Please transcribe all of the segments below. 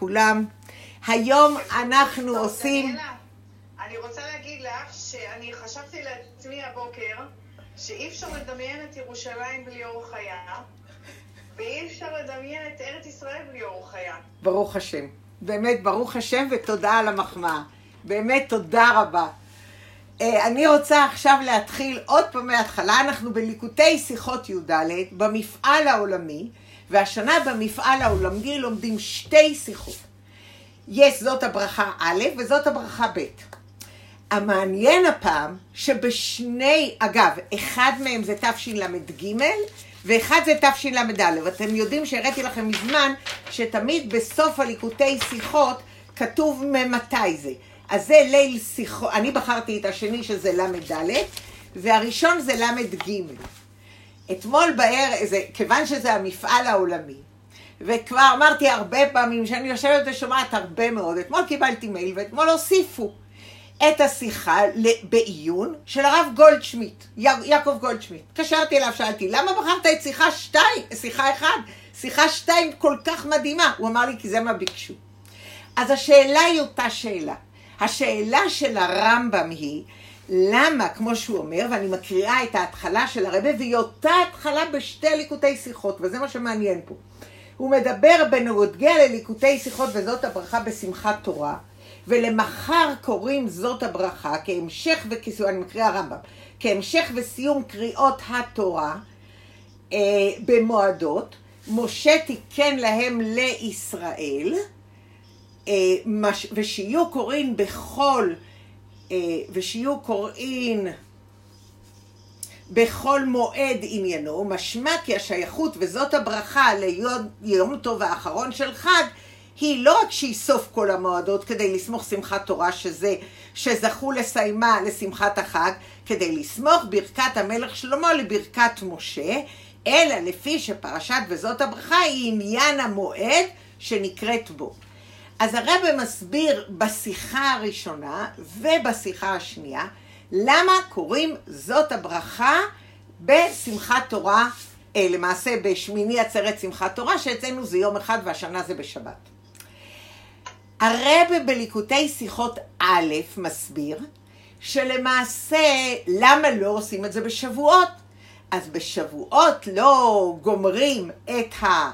כולם. היום אנחנו עושים... אני רוצה להגיד לך שאני חשבתי לעצמי הבוקר שאי אפשר לדמיין את ירושלים בלי אור חיה, ואי אפשר לדמיין את ארץ ישראל בלי אור חיה. ברוך השם. באמת, ברוך השם ותודה על המחמאה. באמת, תודה רבה. אה, אני רוצה עכשיו להתחיל עוד פעם מההתחלה. אנחנו בליקוטי שיחות י"ד, במפעל העולמי, והשנה במפעל העולמי לומדים שתי שיחות. יש זאת הברכה א' וזאת הברכה ב'. המעניין הפעם שבשני, אגב, אחד מהם זה תשל"ג ואחד זה תשל"א. אתם יודעים שהראיתי לכם מזמן שתמיד בסוף הליקוטי שיחות כתוב ממתי זה. אז זה ליל שיחות, אני בחרתי את השני שזה ל"ד והראשון זה ל"ג. אתמול בערב, זה, כיוון שזה המפעל העולמי, וכבר אמרתי הרבה פעמים שאני יושבת ושומעת הרבה מאוד, אתמול קיבלתי מייל ואתמול הוסיפו את השיחה בעיון של הרב גולדשמיט, יעקב גולדשמיט. התקשרתי אליו, שאלתי, למה בחרת את שיחה שתיים, שיחה אחד, שיחה שתיים כל כך מדהימה? הוא אמר לי, כי זה מה ביקשו. אז השאלה היא אותה שאלה. השאלה של הרמב"ם היא, למה, כמו שהוא אומר, ואני מקריאה את ההתחלה של הרבה, והיא אותה התחלה בשתי ליקוטי שיחות, וזה מה שמעניין פה. הוא מדבר בנוגע לליקוטי שיחות, וזאת הברכה בשמחת תורה, ולמחר קוראים זאת הברכה, כהמשך וכיסוי, אני מקריאה הרמב"ם, כהמשך וסיום קריאות התורה אה, במועדות, משה תיקן להם לישראל, אה, מש, ושיהיו קוראים בכל ושיהיו קוראין בכל מועד עניינו, משמע כי השייכות וזאת הברכה ליום טוב האחרון של חג, היא לא רק שהיא סוף כל המועדות כדי לסמוך שמחת תורה שזה, שזכו לסיימה לשמחת החג, כדי לסמוך ברכת המלך שלמה לברכת משה, אלא לפי שפרשת וזאת הברכה היא עניין המועד שנקראת בו. אז הרב מסביר בשיחה הראשונה ובשיחה השנייה למה קוראים זאת הברכה בשמחת תורה, אה, למעשה בשמיני עצרת שמחת תורה, שאצלנו זה יום אחד והשנה זה בשבת. הרב בליקוטי שיחות א' מסביר שלמעשה למה לא עושים את זה בשבועות? אז בשבועות לא גומרים את ה...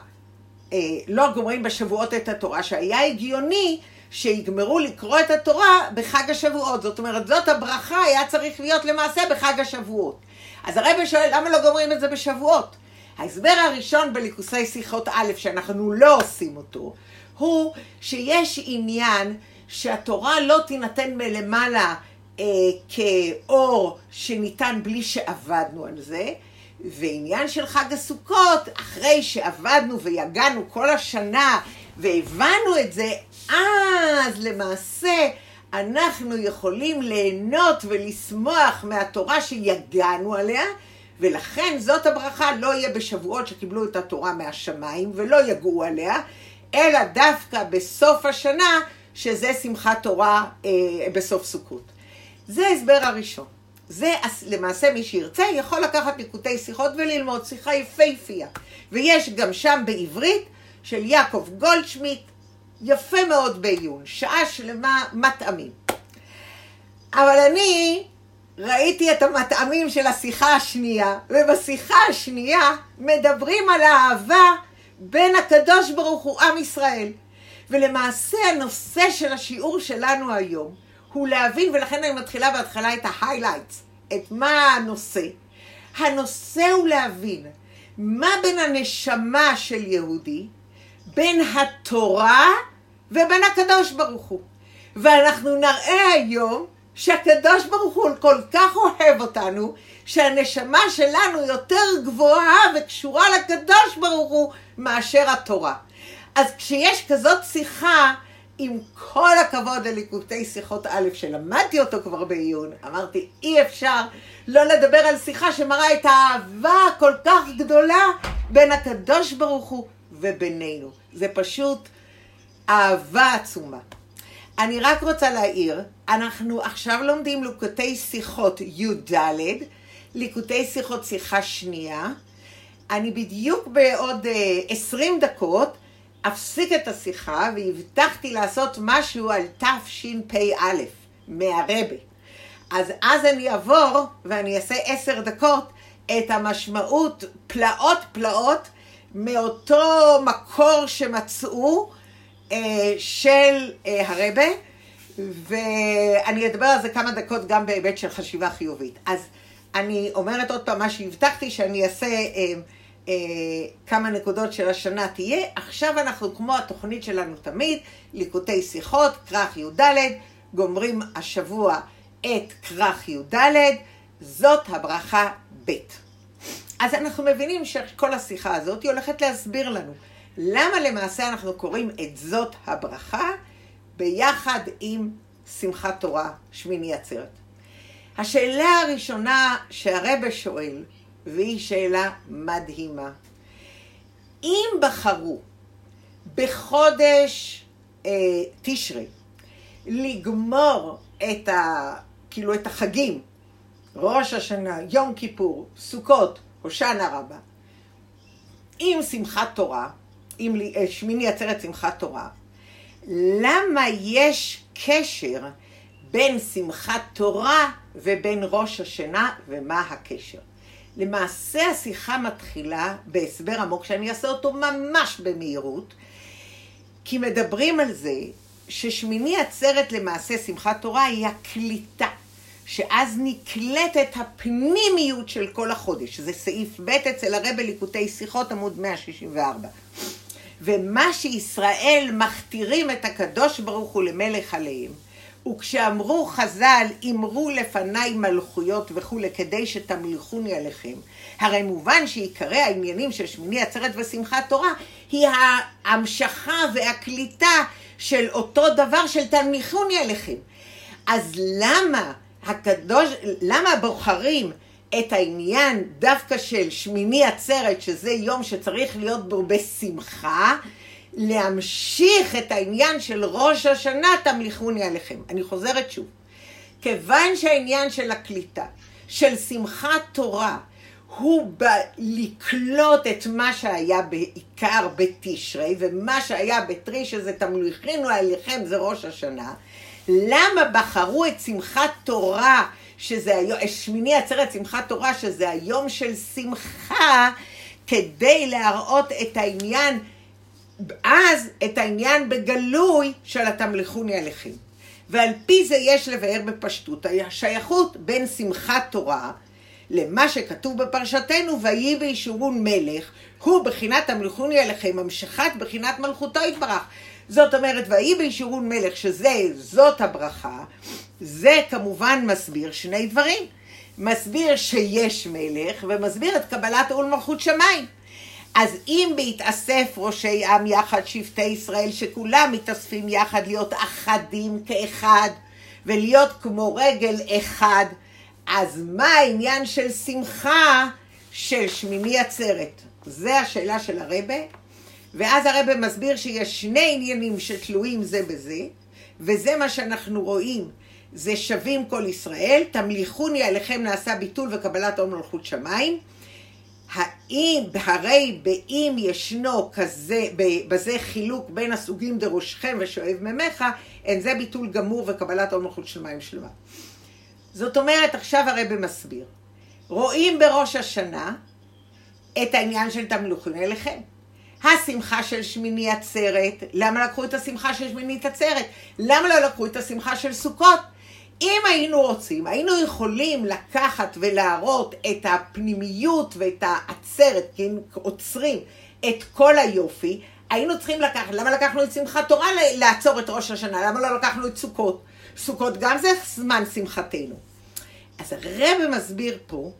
אה, לא גומרים בשבועות את התורה, שהיה הגיוני שיגמרו לקרוא את התורה בחג השבועות. זאת אומרת, זאת הברכה היה צריך להיות למעשה בחג השבועות. אז הרב שואל, למה לא גומרים את זה בשבועות? ההסבר הראשון בליכוסי שיחות א', שאנחנו לא עושים אותו, הוא שיש עניין שהתורה לא תינתן מלמעלה אה, כאור שניתן בלי שעבדנו על זה, ועניין של חג הסוכות, אחרי שעבדנו ויגענו כל השנה והבנו את זה, אז למעשה אנחנו יכולים ליהנות ולשמוח מהתורה שיגענו עליה, ולכן זאת הברכה לא יהיה בשבועות שקיבלו את התורה מהשמיים ולא יגעו עליה, אלא דווקא בסוף השנה, שזה שמחת תורה אה, בסוף סוכות. זה ההסבר הראשון. זה למעשה מי שירצה יכול לקחת ליקוטי שיחות וללמוד שיחה יפהפייה. ויש גם שם בעברית של יעקב גולדשמיט, יפה מאוד בעיון, שעה שלמה מטעמים. אבל אני ראיתי את המטעמים של השיחה השנייה, ובשיחה השנייה מדברים על האהבה בין הקדוש ברוך הוא עם ישראל. ולמעשה הנושא של השיעור שלנו היום הוא להבין, ולכן אני מתחילה בהתחלה את ההיילייטס, את מה הנושא. הנושא הוא להבין מה בין הנשמה של יהודי, בין התורה ובין הקדוש ברוך הוא. ואנחנו נראה היום שהקדוש ברוך הוא כל כך אוהב אותנו, שהנשמה שלנו יותר גבוהה וקשורה לקדוש ברוך הוא מאשר התורה. אז כשיש כזאת שיחה, עם כל הכבוד לליקוטי שיחות א', שלמדתי אותו כבר בעיון, אמרתי, אי אפשר לא לדבר על שיחה שמראה את האהבה הכל כך גדולה בין הקדוש ברוך הוא ובינינו. זה פשוט אהבה עצומה. אני רק רוצה להעיר, אנחנו עכשיו לומדים ליקוטי שיחות י"ד, ליקוטי שיחות שיחה שנייה. אני בדיוק בעוד uh, 20 דקות אפסיק את השיחה והבטחתי לעשות משהו על תשפ"א מהרבה. אז אז אני אעבור ואני אעשה עשר דקות את המשמעות פלאות פלאות מאותו מקור שמצאו אה, של אה, הרבה, ואני אדבר על זה כמה דקות גם בהיבט של חשיבה חיובית. אז אני אומרת עוד פעם מה שהבטחתי, שאני אעשה אה, אה, כמה נקודות של השנה תהיה. עכשיו אנחנו כמו התוכנית שלנו תמיד, ליקוטי שיחות, כרך י"ד, גומרים השבוע את כרך י"ד, זאת הברכה ב'. אז אנחנו מבינים שכל השיחה הזאת היא הולכת להסביר לנו למה למעשה אנחנו קוראים את זאת הברכה ביחד עם שמחת תורה, שמיני עצרת. השאלה הראשונה שהרבא שואל, והיא שאלה מדהימה, אם בחרו בחודש אה, תשרי לגמור את, ה, כאילו את החגים, ראש השנה, יום כיפור, סוכות, הושענא רבה, עם שמחת תורה, עם אה, שמיני עצרת שמחת תורה, למה יש קשר בין שמחת תורה ובין ראש השנה ומה הקשר? למעשה השיחה מתחילה בהסבר עמוק שאני אעשה אותו ממש במהירות, כי מדברים על זה ששמיני עצרת למעשה שמחת תורה היא הקליטה, שאז נקלטת הפנימיות של כל החודש, זה סעיף ב' אצל הרבי ליקוטי שיחות עמוד 164. ומה שישראל מכתירים את הקדוש ברוך הוא למלך עליהם, וכשאמרו חז"ל, אמרו לפניי מלכויות וכולי, כדי שתמליכוני עליכם, הרי מובן שעיקרי העניינים של שמיני עצרת ושמחת תורה, היא ההמשכה והקליטה של אותו דבר של תמליכוני עליכם. אז למה הקדוש, למה בוחרים את העניין דווקא של שמיני עצרת, שזה יום שצריך להיות בו בשמחה, להמשיך את העניין של ראש השנה, תמליכוני עליכם. אני חוזרת שוב. כיוון שהעניין של הקליטה, של שמחת תורה, הוא לקלוט את מה שהיה בעיקר בתשרי, ומה שהיה בתרי, שזה תמליכינו עליכם, זה ראש השנה. למה בחרו את שמחת תורה שזה היום, שמיני עצרת שמחת תורה, שזה היום של שמחה, כדי להראות את העניין, אז את העניין בגלוי של התמלכוני עליכם. ועל פי זה יש לבאר בפשטות השייכות בין שמחת תורה למה שכתוב בפרשתנו, ויהי בישורון מלך, הוא בחינת המלכוני עליכם, המשכת בחינת מלכותו יתברך. זאת אומרת, ויהי בישורון מלך, שזה, זאת הברכה, זה כמובן מסביר שני דברים. מסביר שיש מלך, ומסביר את קבלת עול מלכות שמיים. אז אם בהתאסף ראשי עם יחד, שבטי ישראל, שכולם מתאספים יחד להיות אחדים כאחד, ולהיות כמו רגל אחד, אז מה העניין של שמחה של שמיני עצרת? זה השאלה של הרבה, ואז הרבה מסביר שיש שני עניינים שתלויים זה בזה, וזה מה שאנחנו רואים זה שווים כל ישראל, תמליכוני עליכם נעשה ביטול וקבלת עול מלכות שמיים. האם, הרי באם ישנו כזה, בזה חילוק בין הסוגים דראשכם ושואב ממך, אין זה ביטול גמור וקבלת עול מלכות שמיים שלמה. זאת אומרת, עכשיו הרבי מסביר. רואים בראש השנה את העניין של תמלוכין אליכם. השמחה של שמיני עצרת, למה לקחו את השמחה של שמינית עצרת? למה לא לקחו את השמחה של סוכות? אם היינו רוצים, היינו יכולים לקחת ולהראות את הפנימיות ואת העצרת, כי הם עוצרים את כל היופי, היינו צריכים לקחת, למה לקחנו את שמחת תורה לעצור את ראש השנה? למה לא לקחנו את סוכות? סוכות גם זה זמן שמחתנו. אז הרב מסביר פה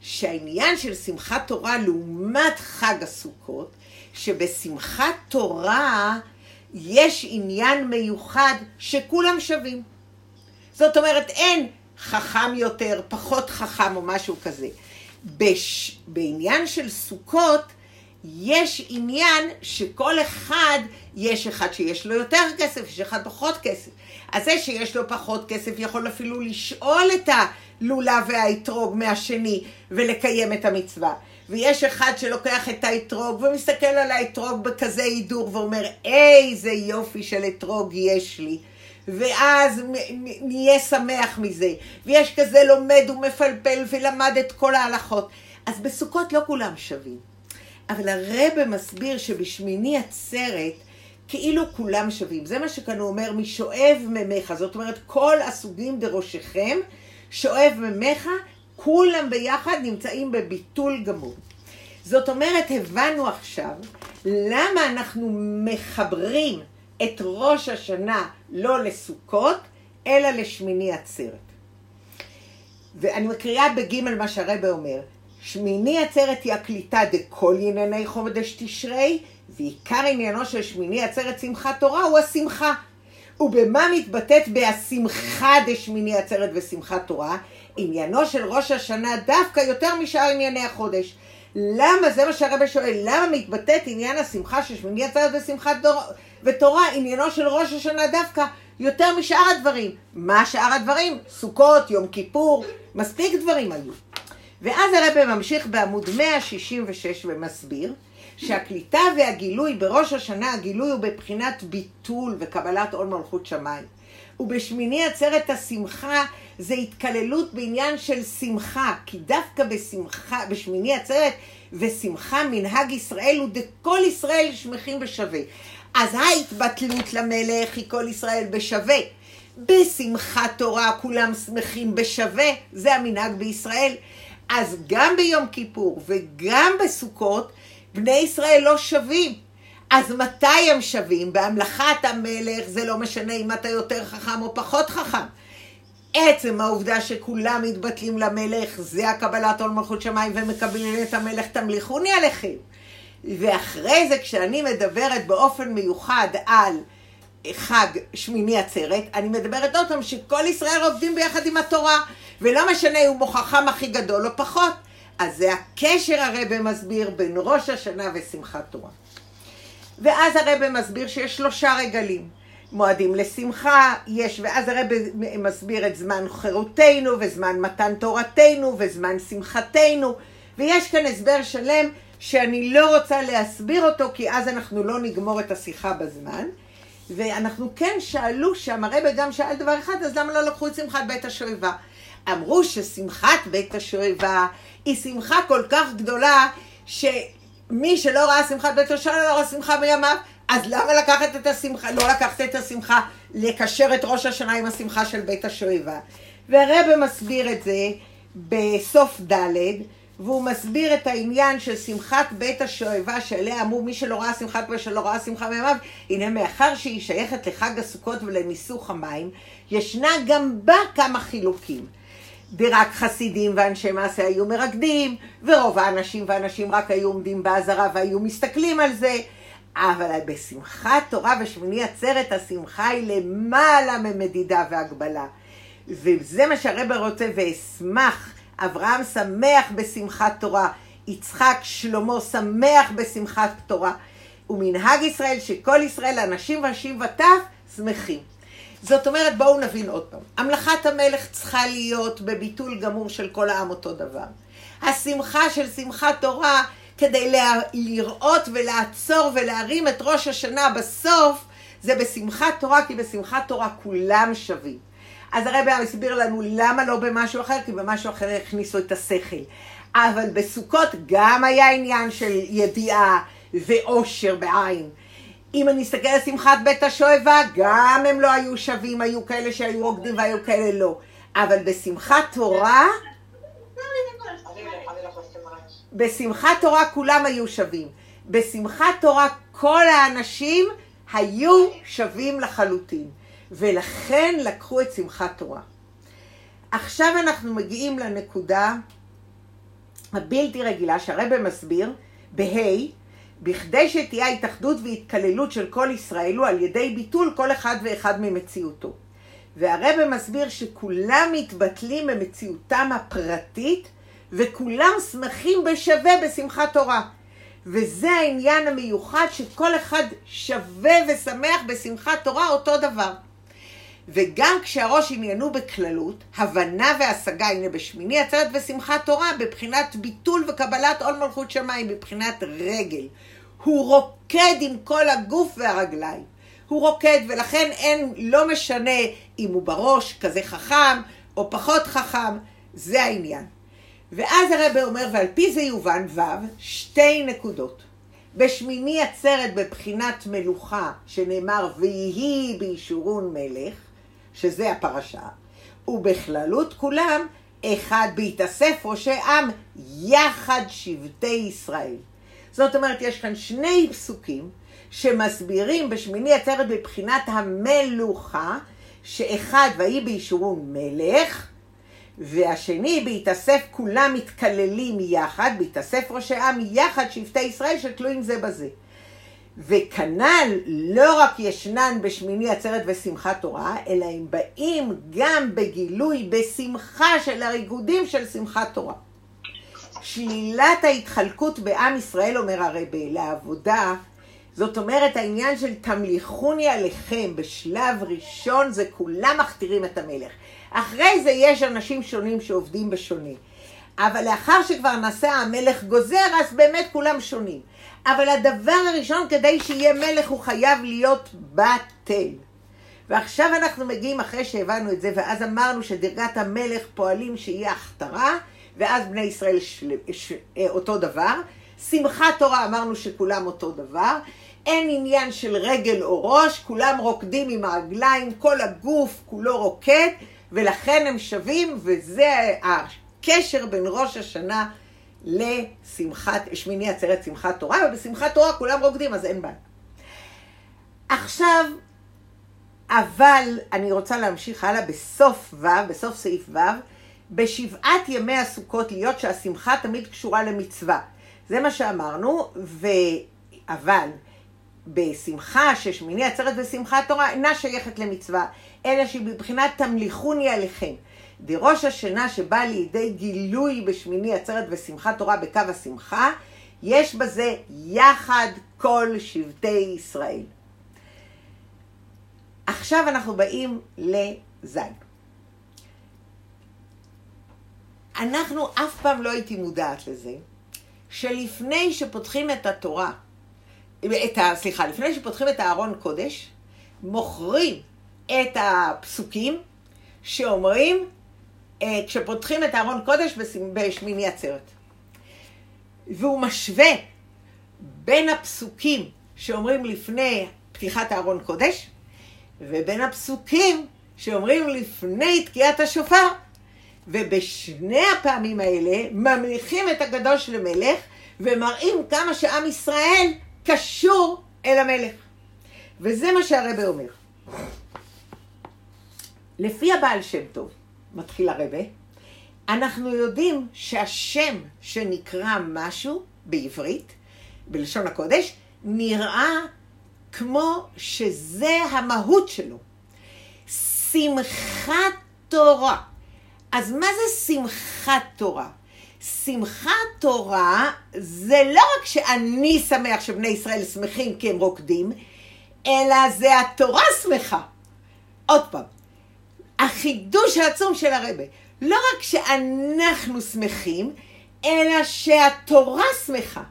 שהעניין של שמחת תורה לעומת חג הסוכות, שבשמחת תורה יש עניין מיוחד שכולם שווים. זאת אומרת, אין חכם יותר, פחות חכם או משהו כזה. בש... בעניין של סוכות, יש עניין שכל אחד, יש אחד שיש לו יותר כסף, יש אחד פחות כסף. אז זה שיש לו פחות כסף יכול אפילו לשאול את הלולב והאתרוג מהשני ולקיים את המצווה. ויש אחד שלוקח את האתרוג ומסתכל על האתרוג בכזה הידור ואומר, איזה יופי של אתרוג יש לי. ואז נהיה שמח מזה. ויש כזה לומד ומפלפל ולמד את כל ההלכות. אז בסוכות לא כולם שווים. אבל הרבה מסביר שבשמיני עצרת כאילו כולם שווים. זה מה שכאן הוא אומר, משואב ממך. זאת אומרת, כל הסוגים בראשכם, שואב ממך, כולם ביחד נמצאים בביטול גמור. זאת אומרת, הבנו עכשיו למה אנחנו מחברים את ראש השנה לא לסוכות, אלא לשמיני עצרת. ואני מקריאה בגימל מה שהרבא אומר, שמיני עצרת היא הקליטה דכל ענייני חודש תשרי, ועיקר עניינו של שמיני עצרת שמחת תורה הוא השמחה. ובמה מתבטאת בהשמחה דשמיני עצרת ושמחת תורה? עניינו של ראש השנה דווקא יותר משאר ענייני החודש. למה, זה מה שהרבא שואל, למה מתבטאת עניין השמחה של שמיני עצרת ושמחת תורה, ותורה, עניינו של ראש השנה דווקא יותר משאר הדברים. מה שאר הדברים? סוכות, יום כיפור, מספיק דברים היו. ואז הרב ממשיך בעמוד 166 ומסביר שהקליטה והגילוי בראש השנה, הגילוי הוא בבחינת ביטול וקבלת עול מלכות שמיים. ובשמיני עצרת השמחה זה התקללות בעניין של שמחה, כי דווקא בשמחה, בשמיני עצרת ושמחה מנהג ישראל הוא דכל ישראל שמחים בשווה. אז ההתבטלות למלך היא כל ישראל בשווה. בשמחת תורה כולם שמחים בשווה, זה המנהג בישראל. אז גם ביום כיפור וגם בסוכות, בני ישראל לא שווים. אז מתי הם שווים? בהמלכת המלך זה לא משנה אם אתה יותר חכם או פחות חכם. עצם העובדה שכולם מתבטלים למלך, זה הקבלת עול מלכות שמיים ומקבלים את המלך תמליכוני עליכם. ואחרי זה כשאני מדברת באופן מיוחד על חג שמיני עצרת, אני מדברת עוד פעם שכל ישראל עובדים ביחד עם התורה, ולא משנה אם הוא חכם הכי גדול או פחות. אז זה הקשר הרבה מסביר בין ראש השנה ושמחת תורה. ואז הרבה מסביר שיש שלושה רגלים. מועדים לשמחה, יש, ואז הרבה מסביר את זמן חירותנו, וזמן מתן תורתנו, וזמן שמחתנו, ויש כאן הסבר שלם שאני לא רוצה להסביר אותו, כי אז אנחנו לא נגמור את השיחה בזמן. ואנחנו כן שאלו שם, הרבה גם שאל דבר אחד, אז למה לא לקחו את שמחת בית השואבה? אמרו ששמחת בית השואבה היא שמחה כל כך גדולה, שמי שלא ראה שמחת בית השואבה לא ראה שמחה בימיו, אז למה לקחת את השמחה, לא לקחת את השמחה, לקשר את ראש השנה עם השמחה של בית השואבה? והרבא מסביר את זה בסוף ד', והוא מסביר את העניין של שמחת בית השואבה שעליה אמרו מי שלא ראה שמחת בית שלא ראה שמחה מימיו הנה מאחר שהיא שייכת לחג הסוכות ולניסוך המים ישנה גם בה כמה חילוקים. ורק חסידים ואנשי מעשה היו מרקדים ורוב האנשים ואנשים רק היו עומדים באזהרה והיו מסתכלים על זה. אבל בשמחת תורה ושמיני עצרת השמחה היא למעלה ממדידה והגבלה. וזה מה שהרבר רוצה ואשמח אברהם שמח בשמחת תורה, יצחק, שלמה שמח בשמחת תורה, ומנהג ישראל שכל ישראל, אנשים ונשים וטף, שמחים. זאת אומרת, בואו נבין עוד פעם. המלכת המלך צריכה להיות בביטול גמור של כל העם אותו דבר. השמחה של שמחת תורה, כדי לראות ולעצור ולהרים את ראש השנה בסוף, זה בשמחת תורה, כי בשמחת תורה כולם שווים. אז הרבי הסביר לנו למה לא במשהו אחר, כי במשהו אחר הכניסו את השכל. אבל בסוכות גם היה עניין של ידיעה ואושר בעין. אם אני אסתכל על שמחת בית השואבה, גם הם לא היו שווים, היו כאלה שהיו רוקדים והיו כאלה לא. אבל בשמחת תורה, בשמחת תורה כולם היו שווים. בשמחת תורה כל האנשים היו שווים לחלוטין. ולכן לקחו את שמחת תורה. עכשיו אנחנו מגיעים לנקודה הבלתי רגילה שהרבא מסביר בה' בכדי שתהיה התאחדות והתקללות של כל ישראל הוא על ידי ביטול כל אחד ואחד ממציאותו. והרבא מסביר שכולם מתבטלים ממציאותם הפרטית וכולם שמחים בשווה בשמחת תורה. וזה העניין המיוחד שכל אחד שווה ושמח בשמחת תורה אותו דבר. וגם כשהראש עניינו בכללות, הבנה והשגה, הנה בשמיני עצרת ושמחת תורה, בבחינת ביטול וקבלת עול מלכות שמיים, בבחינת רגל. הוא רוקד עם כל הגוף והרגליים. הוא רוקד, ולכן אין, לא משנה אם הוא בראש כזה חכם או פחות חכם, זה העניין. ואז הרב אומר, ועל פי זה יובן ו', שתי נקודות. בשמיני עצרת בבחינת מלוכה, שנאמר ויהי בישורון מלך, שזה הפרשה, ובכללות כולם, אחד בהתאסף ראשי עם, יחד שבטי ישראל. זאת אומרת, יש כאן שני פסוקים שמסבירים בשמיני עצרת בבחינת המלוכה, שאחד ויהי בישורון מלך, והשני בהתאסף כולם מתקללים יחד, בהתאסף ראשי עם יחד שבטי ישראל שתלויים זה בזה. וכנ"ל לא רק ישנן בשמיני עצרת ושמחת תורה, אלא הם באים גם בגילוי בשמחה של הריקודים של שמחת תורה. שלילת ההתחלקות בעם ישראל, אומר הרבה, לעבודה, זאת אומרת העניין של תמליכוני עליכם בשלב ראשון זה כולם מכתירים את המלך. אחרי זה יש אנשים שונים שעובדים בשונה. אבל לאחר שכבר נעשה המלך גוזר, אז באמת כולם שונים. אבל הדבר הראשון כדי שיהיה מלך הוא חייב להיות בטל. ועכשיו אנחנו מגיעים אחרי שהבנו את זה, ואז אמרנו שדרגת המלך פועלים שיהיה הכתרה, ואז בני ישראל של... ש... אה, אותו דבר. שמחת תורה אמרנו שכולם אותו דבר. אין עניין של רגל או ראש, כולם רוקדים עם הרגליים, כל הגוף כולו רוקד, ולכן הם שווים, וזה הקשר בין ראש השנה לשמחת, שמיני עצרת שמחת תורה, ובשמחת תורה כולם רוקדים, אז אין בעיה. עכשיו, אבל אני רוצה להמשיך הלאה בסוף ו', בסוף סעיף ו', בשבעת ימי הסוכות להיות שהשמחה תמיד קשורה למצווה. זה מה שאמרנו, ו... אבל בשמחה ששמיני עצרת ושמחת תורה אינה שייכת למצווה, אלא שהיא בבחינת תמליכוני עליכם. דראש השנה שבא לידי גילוי בשמיני עצרת ושמחת תורה בקו השמחה, יש בזה יחד כל שבטי ישראל. עכשיו אנחנו באים לז'. אנחנו אף פעם לא הייתי מודעת לזה, שלפני שפותחים את התורה, את ה... סליחה, לפני שפותחים את הארון קודש, מוכרים את הפסוקים שאומרים כשפותחים את הארון קודש בשמיני עצרת. והוא משווה בין הפסוקים שאומרים לפני פתיחת הארון קודש, ובין הפסוקים שאומרים לפני תקיעת השופר. ובשני הפעמים האלה ממליכים את הקדוש למלך ומראים כמה שעם ישראל קשור אל המלך. וזה מה שהרבה אומר. לפי הבעל שם טוב, מתחיל הרבה, אנחנו יודעים שהשם שנקרא משהו בעברית, בלשון הקודש, נראה כמו שזה המהות שלו. שמחת תורה. אז מה זה שמחת תורה? שמחת תורה זה לא רק שאני שמח שבני ישראל שמחים כי הם רוקדים, אלא זה התורה שמחה. עוד פעם, החידוש העצום של הרבה, לא רק שאנחנו שמחים, אלא שהתורה שמחה.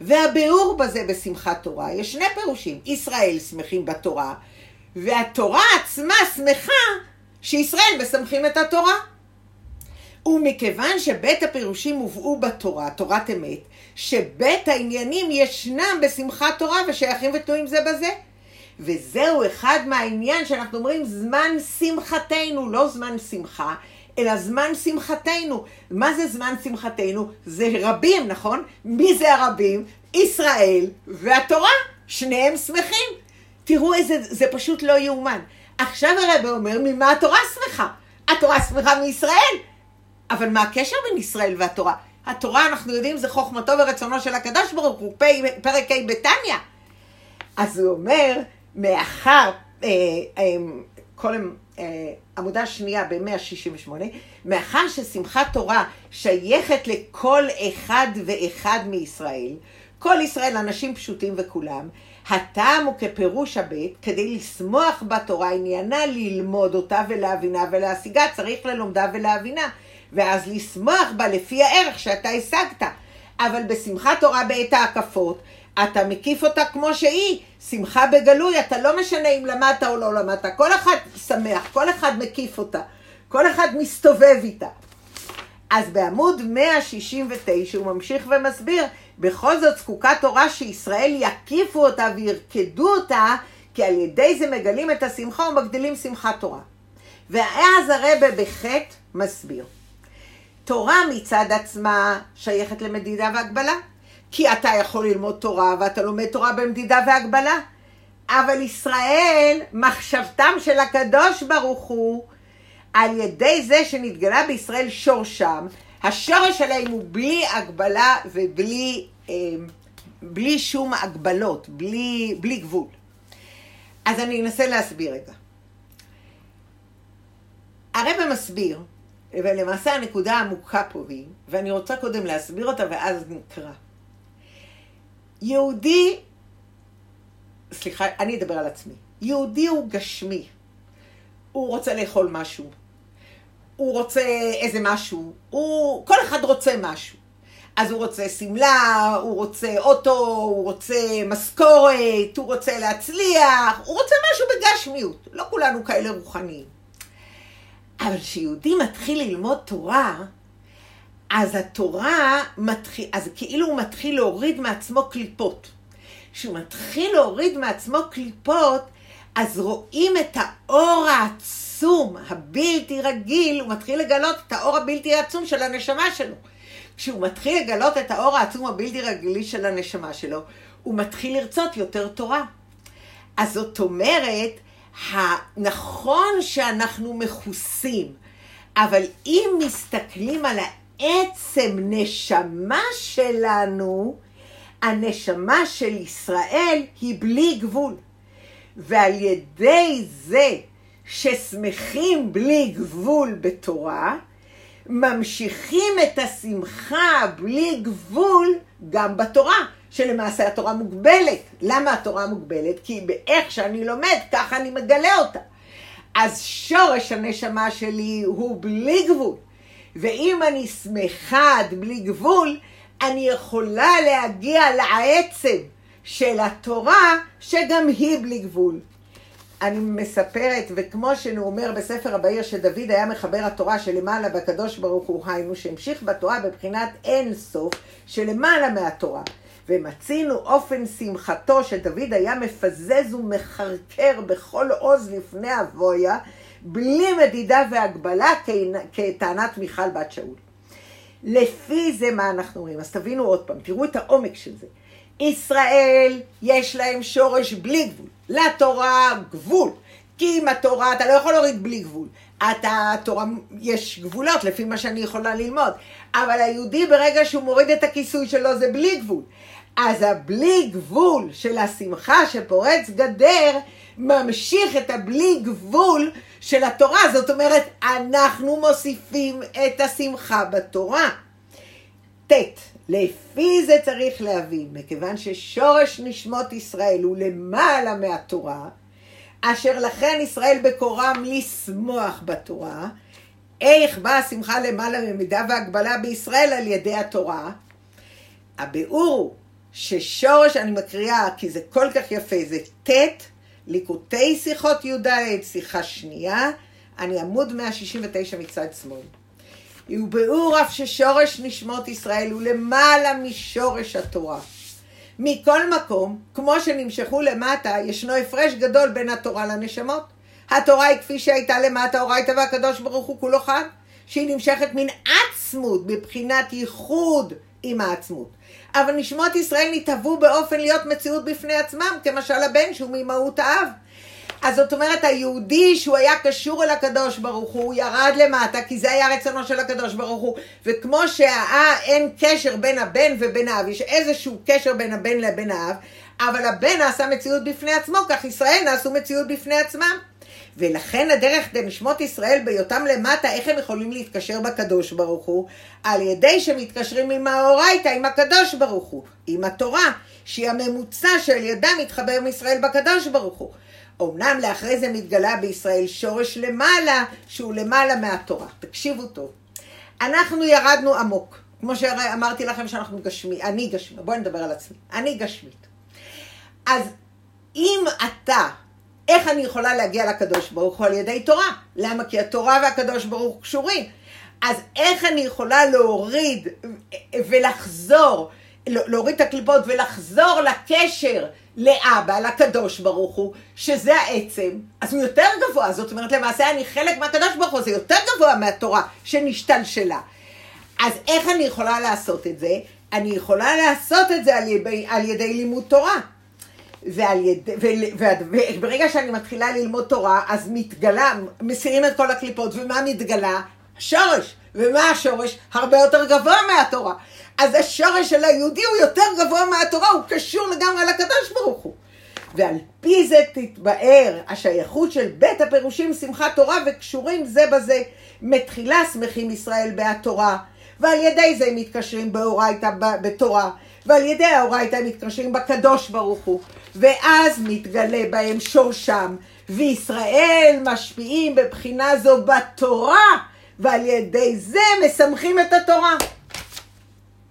והביאור בזה בשמחת תורה, יש שני פירושים. ישראל שמחים בתורה, והתורה עצמה שמחה שישראל משמחים את התורה. ומכיוון שבית הפירושים הובאו בתורה, תורת אמת, שבית העניינים ישנם בשמחת תורה ושייכים ותלויים זה בזה. וזהו אחד מהעניין שאנחנו אומרים זמן שמחתנו, לא זמן שמחה, אלא זמן שמחתנו. מה זה זמן שמחתנו? זה רבים, נכון? מי זה הרבים? ישראל והתורה, שניהם שמחים. תראו איזה, זה פשוט לא יאומן. עכשיו הרב אומר, ממה התורה שמחה? התורה שמחה מישראל. אבל מה הקשר בין ישראל והתורה? התורה, אנחנו יודעים, זה חוכמתו ורצונו של הקדוש ברוך הוא, פרק ה' בתניא. אז הוא אומר, מאחר, אה, אה, כל אה, עמודה שנייה ב-168, מאחר ששמחת תורה שייכת לכל אחד ואחד מישראל, כל ישראל אנשים פשוטים וכולם, הטעם הוא כפירוש הבית, כדי לשמוח בתורה עניינה ללמוד אותה ולהבינה ולהשיגה, צריך ללומדה ולהבינה, ואז לשמוח בה לפי הערך שאתה השגת. אבל בשמחת תורה בעת ההקפות, אתה מקיף אותה כמו שהיא, שמחה בגלוי, אתה לא משנה אם למדת או לא למדת, כל אחד שמח, כל אחד מקיף אותה, כל אחד מסתובב איתה. אז בעמוד 169 הוא ממשיך ומסביר, בכל זאת זקוקה תורה שישראל יקיפו אותה וירקדו אותה, כי על ידי זה מגלים את השמחה ומגדילים שמחת תורה. ואז הרבה בחטא מסביר. תורה מצד עצמה שייכת למדידה והגבלה, כי אתה יכול ללמוד תורה ואתה לומד תורה במדידה והגבלה. אבל ישראל, מחשבתם של הקדוש ברוך הוא, על ידי זה שנתגלה בישראל שורשם, השורש שלהם הוא בלי הגבלה ובלי אה, בלי שום הגבלות, בלי, בלי גבול. אז אני אנסה להסביר רגע. הרב מסביר, ולמעשה הנקודה העמוקה פה היא, ואני רוצה קודם להסביר אותה ואז נקרא. יהודי, סליחה, אני אדבר על עצמי. יהודי הוא גשמי. הוא רוצה לאכול משהו. הוא רוצה איזה משהו. הוא, כל אחד רוצה משהו. אז הוא רוצה שמלה, הוא רוצה אוטו, הוא רוצה משכורת, הוא רוצה להצליח, הוא רוצה משהו בגשמיות. לא כולנו כאלה רוחניים. אבל כשיהודי מתחיל ללמוד תורה, אז התורה מתחיל, אז כאילו הוא מתחיל להוריד מעצמו קליפות. כשהוא מתחיל להוריד מעצמו קליפות, אז רואים את האור העצום, הבלתי רגיל, הוא מתחיל לגלות את האור הבלתי עצום של הנשמה שלו. כשהוא מתחיל לגלות את האור העצום הבלתי רגילי של הנשמה שלו, הוא מתחיל לרצות יותר תורה. אז זאת אומרת, נכון שאנחנו מכוסים, אבל אם מסתכלים על העצם נשמה שלנו, הנשמה של ישראל היא בלי גבול. ועל ידי זה ששמחים בלי גבול בתורה, ממשיכים את השמחה בלי גבול גם בתורה, שלמעשה התורה מוגבלת. למה התורה מוגבלת? כי באיך שאני לומד, ככה אני מגלה אותה. אז שורש הנשמה שלי הוא בלי גבול. ואם אני שמחה עד בלי גבול, אני יכולה להגיע לעצם של התורה, שגם היא בלי גבול. אני מספרת, וכמו שהוא אומר בספר הבהיר שדוד היה מחבר התורה שלמעלה בקדוש ברוך הוא, היינו שהמשיך בתורה בבחינת אין סוף שלמעלה מהתורה. ומצינו אופן שמחתו שדוד היה מפזז ומחרקר בכל עוז לפני אבויה, בלי מדידה והגבלה כטענת מיכל בת שאול. לפי זה מה אנחנו אומרים? אז תבינו עוד פעם, תראו את העומק של זה. ישראל יש להם שורש בלי גבול. לתורה גבול. כי אם התורה, אתה לא יכול להוריד בלי גבול. אתה, התורה, יש גבולות לפי מה שאני יכולה ללמוד. אבל היהודי ברגע שהוא מוריד את הכיסוי שלו זה בלי גבול. אז הבלי גבול של השמחה שפורץ גדר, ממשיך את הבלי גבול של התורה. זאת אומרת, אנחנו מוסיפים את השמחה בתורה. ט' לפי זה צריך להבין, מכיוון ששורש נשמות ישראל הוא למעלה מהתורה, אשר לכן ישראל בקורם לשמוח בתורה, איך באה השמחה למעלה ממידה והגבלה בישראל על ידי התורה? הביאור הוא ששורש, אני מקריאה כי זה כל כך יפה, זה ט', ליקוטי שיחות י"ד, שיחה שנייה, אני עמוד 169 מצד שמאל. וביאור אף ששורש נשמות ישראל הוא למעלה משורש התורה. מכל מקום, כמו שנמשכו למטה, ישנו הפרש גדול בין התורה לנשמות. התורה היא כפי שהייתה למטה, אורייתא והקדוש ברוך הוא כולו חד, שהיא נמשכת מן עצמות, בבחינת ייחוד עם העצמות. אבל נשמות ישראל נתהוו באופן להיות מציאות בפני עצמם, כמשל הבן שהוא ממהות האב. אז זאת אומרת, היהודי שהוא היה קשור אל הקדוש ברוך הוא, ירד למטה, כי זה היה רצונו של הקדוש ברוך הוא. וכמו שאין קשר בין הבן ובין האב, יש איזשהו קשר בין הבן לבין האב, אבל הבן נעשה מציאות בפני עצמו, כך ישראל נעשו מציאות בפני עצמם. ולכן הדרך לנשמות ישראל בהיותם למטה, איך הם יכולים להתקשר בקדוש ברוך הוא? על ידי שמתקשרים עם האורייתא, עם הקדוש ברוך הוא, עם התורה, שהיא הממוצע שעל ידה מתחבר עם ישראל בקדוש ברוך הוא. אמנם לאחרי זה מתגלה בישראל שורש למעלה, שהוא למעלה מהתורה. תקשיבו טוב. אנחנו ירדנו עמוק. כמו שאמרתי לכם שאנחנו גשמי, אני גשמי, בואי נדבר על עצמי. אני גשמית. אז אם אתה, איך אני יכולה להגיע לקדוש ברוך הוא? על ידי תורה. למה? כי התורה והקדוש ברוך הוא קשורים. אז איך אני יכולה להוריד ולחזור, להוריד את הקליפות ולחזור לקשר לאבא, לקדוש ברוך הוא, שזה העצם, אז הוא יותר גבוה. זאת אומרת, למעשה אני חלק מהקדוש ברוך הוא, זה יותר גבוה מהתורה שנשתלשלה. אז איך אני יכולה לעשות את זה? אני יכולה לעשות את זה על ידי, על ידי לימוד תורה. ועל יד... ו... ו... וברגע שאני מתחילה ללמוד תורה, אז מתגלה, מסירים את כל הקליפות, ומה מתגלה? השורש. ומה השורש? הרבה יותר גבוה מהתורה. אז השורש של היהודי הוא יותר גבוה מהתורה, הוא קשור לגמרי לקדוש ברוך הוא. ועל פי זה תתבאר השייכות של בית הפירושים שמחת תורה וקשורים זה בזה. מתחילה שמחים ישראל בהתורה, ועל ידי זה הם מתקשרים באורייתא בתורה, ועל ידי האורייתא הם מתקשרים בקדוש ברוך הוא, ואז מתגלה בהם שורשם, וישראל משפיעים בבחינה זו בתורה, ועל ידי זה משמחים את התורה.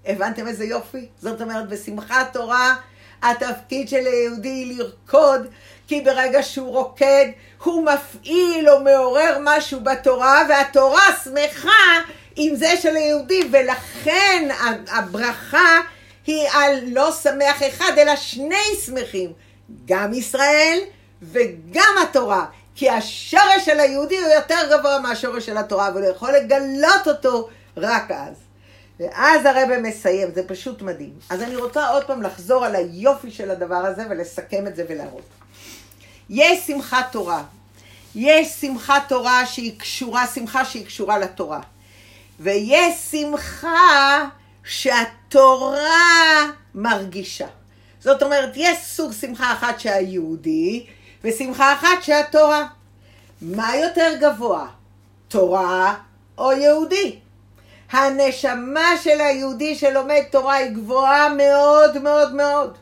הבנתם איזה יופי? זאת אומרת, בשמחת תורה התפקיד של היהודי לרקוד, כי ברגע שהוא רוקד, הוא מפעיל או מעורר משהו בתורה, והתורה שמחה עם זה של היהודי, ולכן הברכה היא על לא שמח אחד, אלא שני שמחים, גם ישראל וגם התורה. כי השורש של היהודי הוא יותר גבוה מהשורש של התורה, אבל הוא יכול לגלות אותו רק אז. ואז הרב מסיים, זה פשוט מדהים. אז אני רוצה עוד פעם לחזור על היופי של הדבר הזה ולסכם את זה ולהראות. יש שמחת תורה. יש שמחת תורה שהיא קשורה, שמחה שהיא קשורה לתורה. ויש שמחה שהתורה מרגישה. זאת אומרת, יש סוג שמחה אחת שהיהודי, ושמחה אחת שהתורה. מה יותר גבוה, תורה או יהודי? הנשמה של היהודי שלומד תורה היא גבוהה מאוד מאוד מאוד.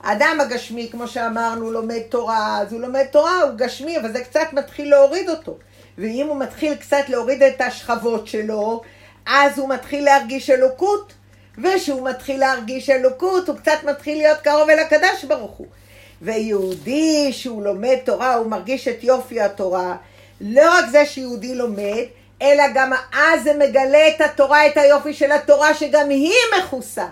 האדם הגשמי, כמו שאמרנו, לומד תורה, אז הוא לומד תורה, הוא גשמי, אבל זה קצת מתחיל להוריד אותו. ואם הוא מתחיל קצת להוריד את השכבות שלו, אז הוא מתחיל להרגיש אלוקות. וכשהוא מתחיל להרגיש אלוקות, הוא קצת מתחיל להיות קרוב אל הקדוש ברוך הוא. ויהודי שהוא לומד תורה, הוא מרגיש את יופי התורה. לא רק זה שיהודי לומד, אלא גם אז זה מגלה את התורה, את היופי של התורה, שגם היא מכוסה.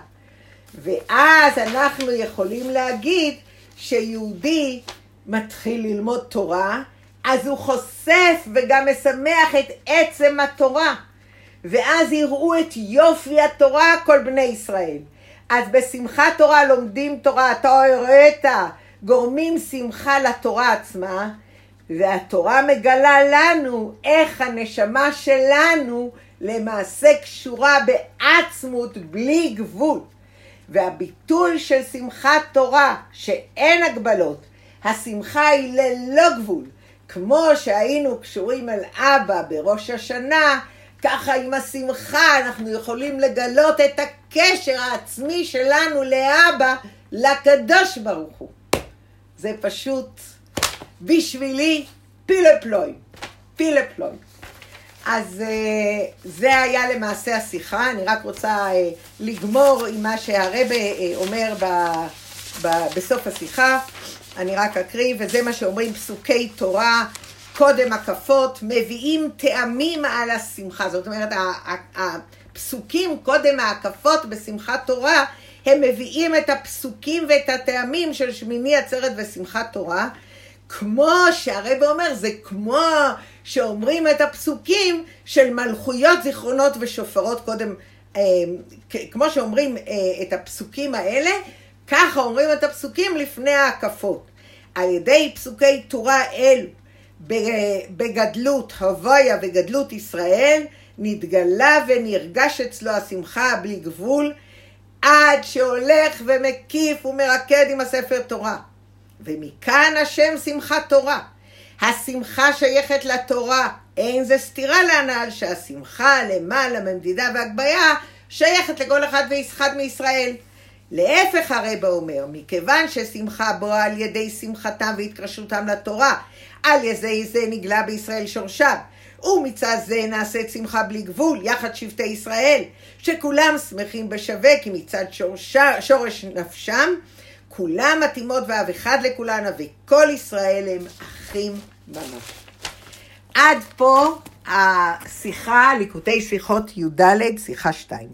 ואז אנחנו יכולים להגיד שיהודי מתחיל ללמוד תורה, אז הוא חושף וגם משמח את עצם התורה. ואז יראו את יופי התורה כל בני ישראל. אז בשמחת תורה לומדים תורה, אתה הראית, גורמים שמחה לתורה עצמה, והתורה מגלה לנו איך הנשמה שלנו למעשה קשורה בעצמות בלי גבול. והביטול של שמחת תורה, שאין הגבלות, השמחה היא ללא גבול. כמו שהיינו קשורים אל אבא בראש השנה, ככה עם השמחה אנחנו יכולים לגלות את הקשר העצמי שלנו לאבא, לקדוש ברוך הוא. זה פשוט בשבילי פילפלוי, פילפלוי. אז אה, זה היה למעשה השיחה, אני רק רוצה אה, לגמור עם מה שהרבה אה, אומר ב, ב, בסוף השיחה, אני רק אקריא, וזה מה שאומרים פסוקי תורה, קודם הקפות, מביאים טעמים על השמחה, זאת אומרת הפסוקים קודם ההקפות בשמחת תורה, הם מביאים את הפסוקים ואת הטעמים של שמיני עצרת ושמחת תורה, כמו שהרב אומר, זה כמו שאומרים את הפסוקים של מלכויות, זיכרונות ושופרות קודם, אה, כמו שאומרים אה, את הפסוקים האלה, ככה אומרים את הפסוקים לפני ההקפות. על ידי פסוקי תורה אלו, בגדלות הוויה וגדלות ישראל, נתגלה ונרגש אצלו השמחה בלי גבול, עד שהולך ומקיף ומרקד עם הספר תורה. ומכאן השם שמחת תורה. השמחה שייכת לתורה, אין זה סתירה להנ"ל שהשמחה למעלה ממדידה והגביה שייכת לכל אחד ואחד מישראל. להפך הרבה אומר, מכיוון ששמחה בואה על ידי שמחתם והתקשרותם לתורה, על ידי זה נגלה בישראל שורשיו. ומצד זה נעשית שמחה בלי גבול, יחד שבטי ישראל, שכולם שמחים בשווה, כי מצד שורשה, שורש נפשם, כולם מתאימות ואב אחד לכולנה, וכל ישראל הם אחים ממש. עד פה השיחה, ליקוטי שיחות י"ד, שיחה 2.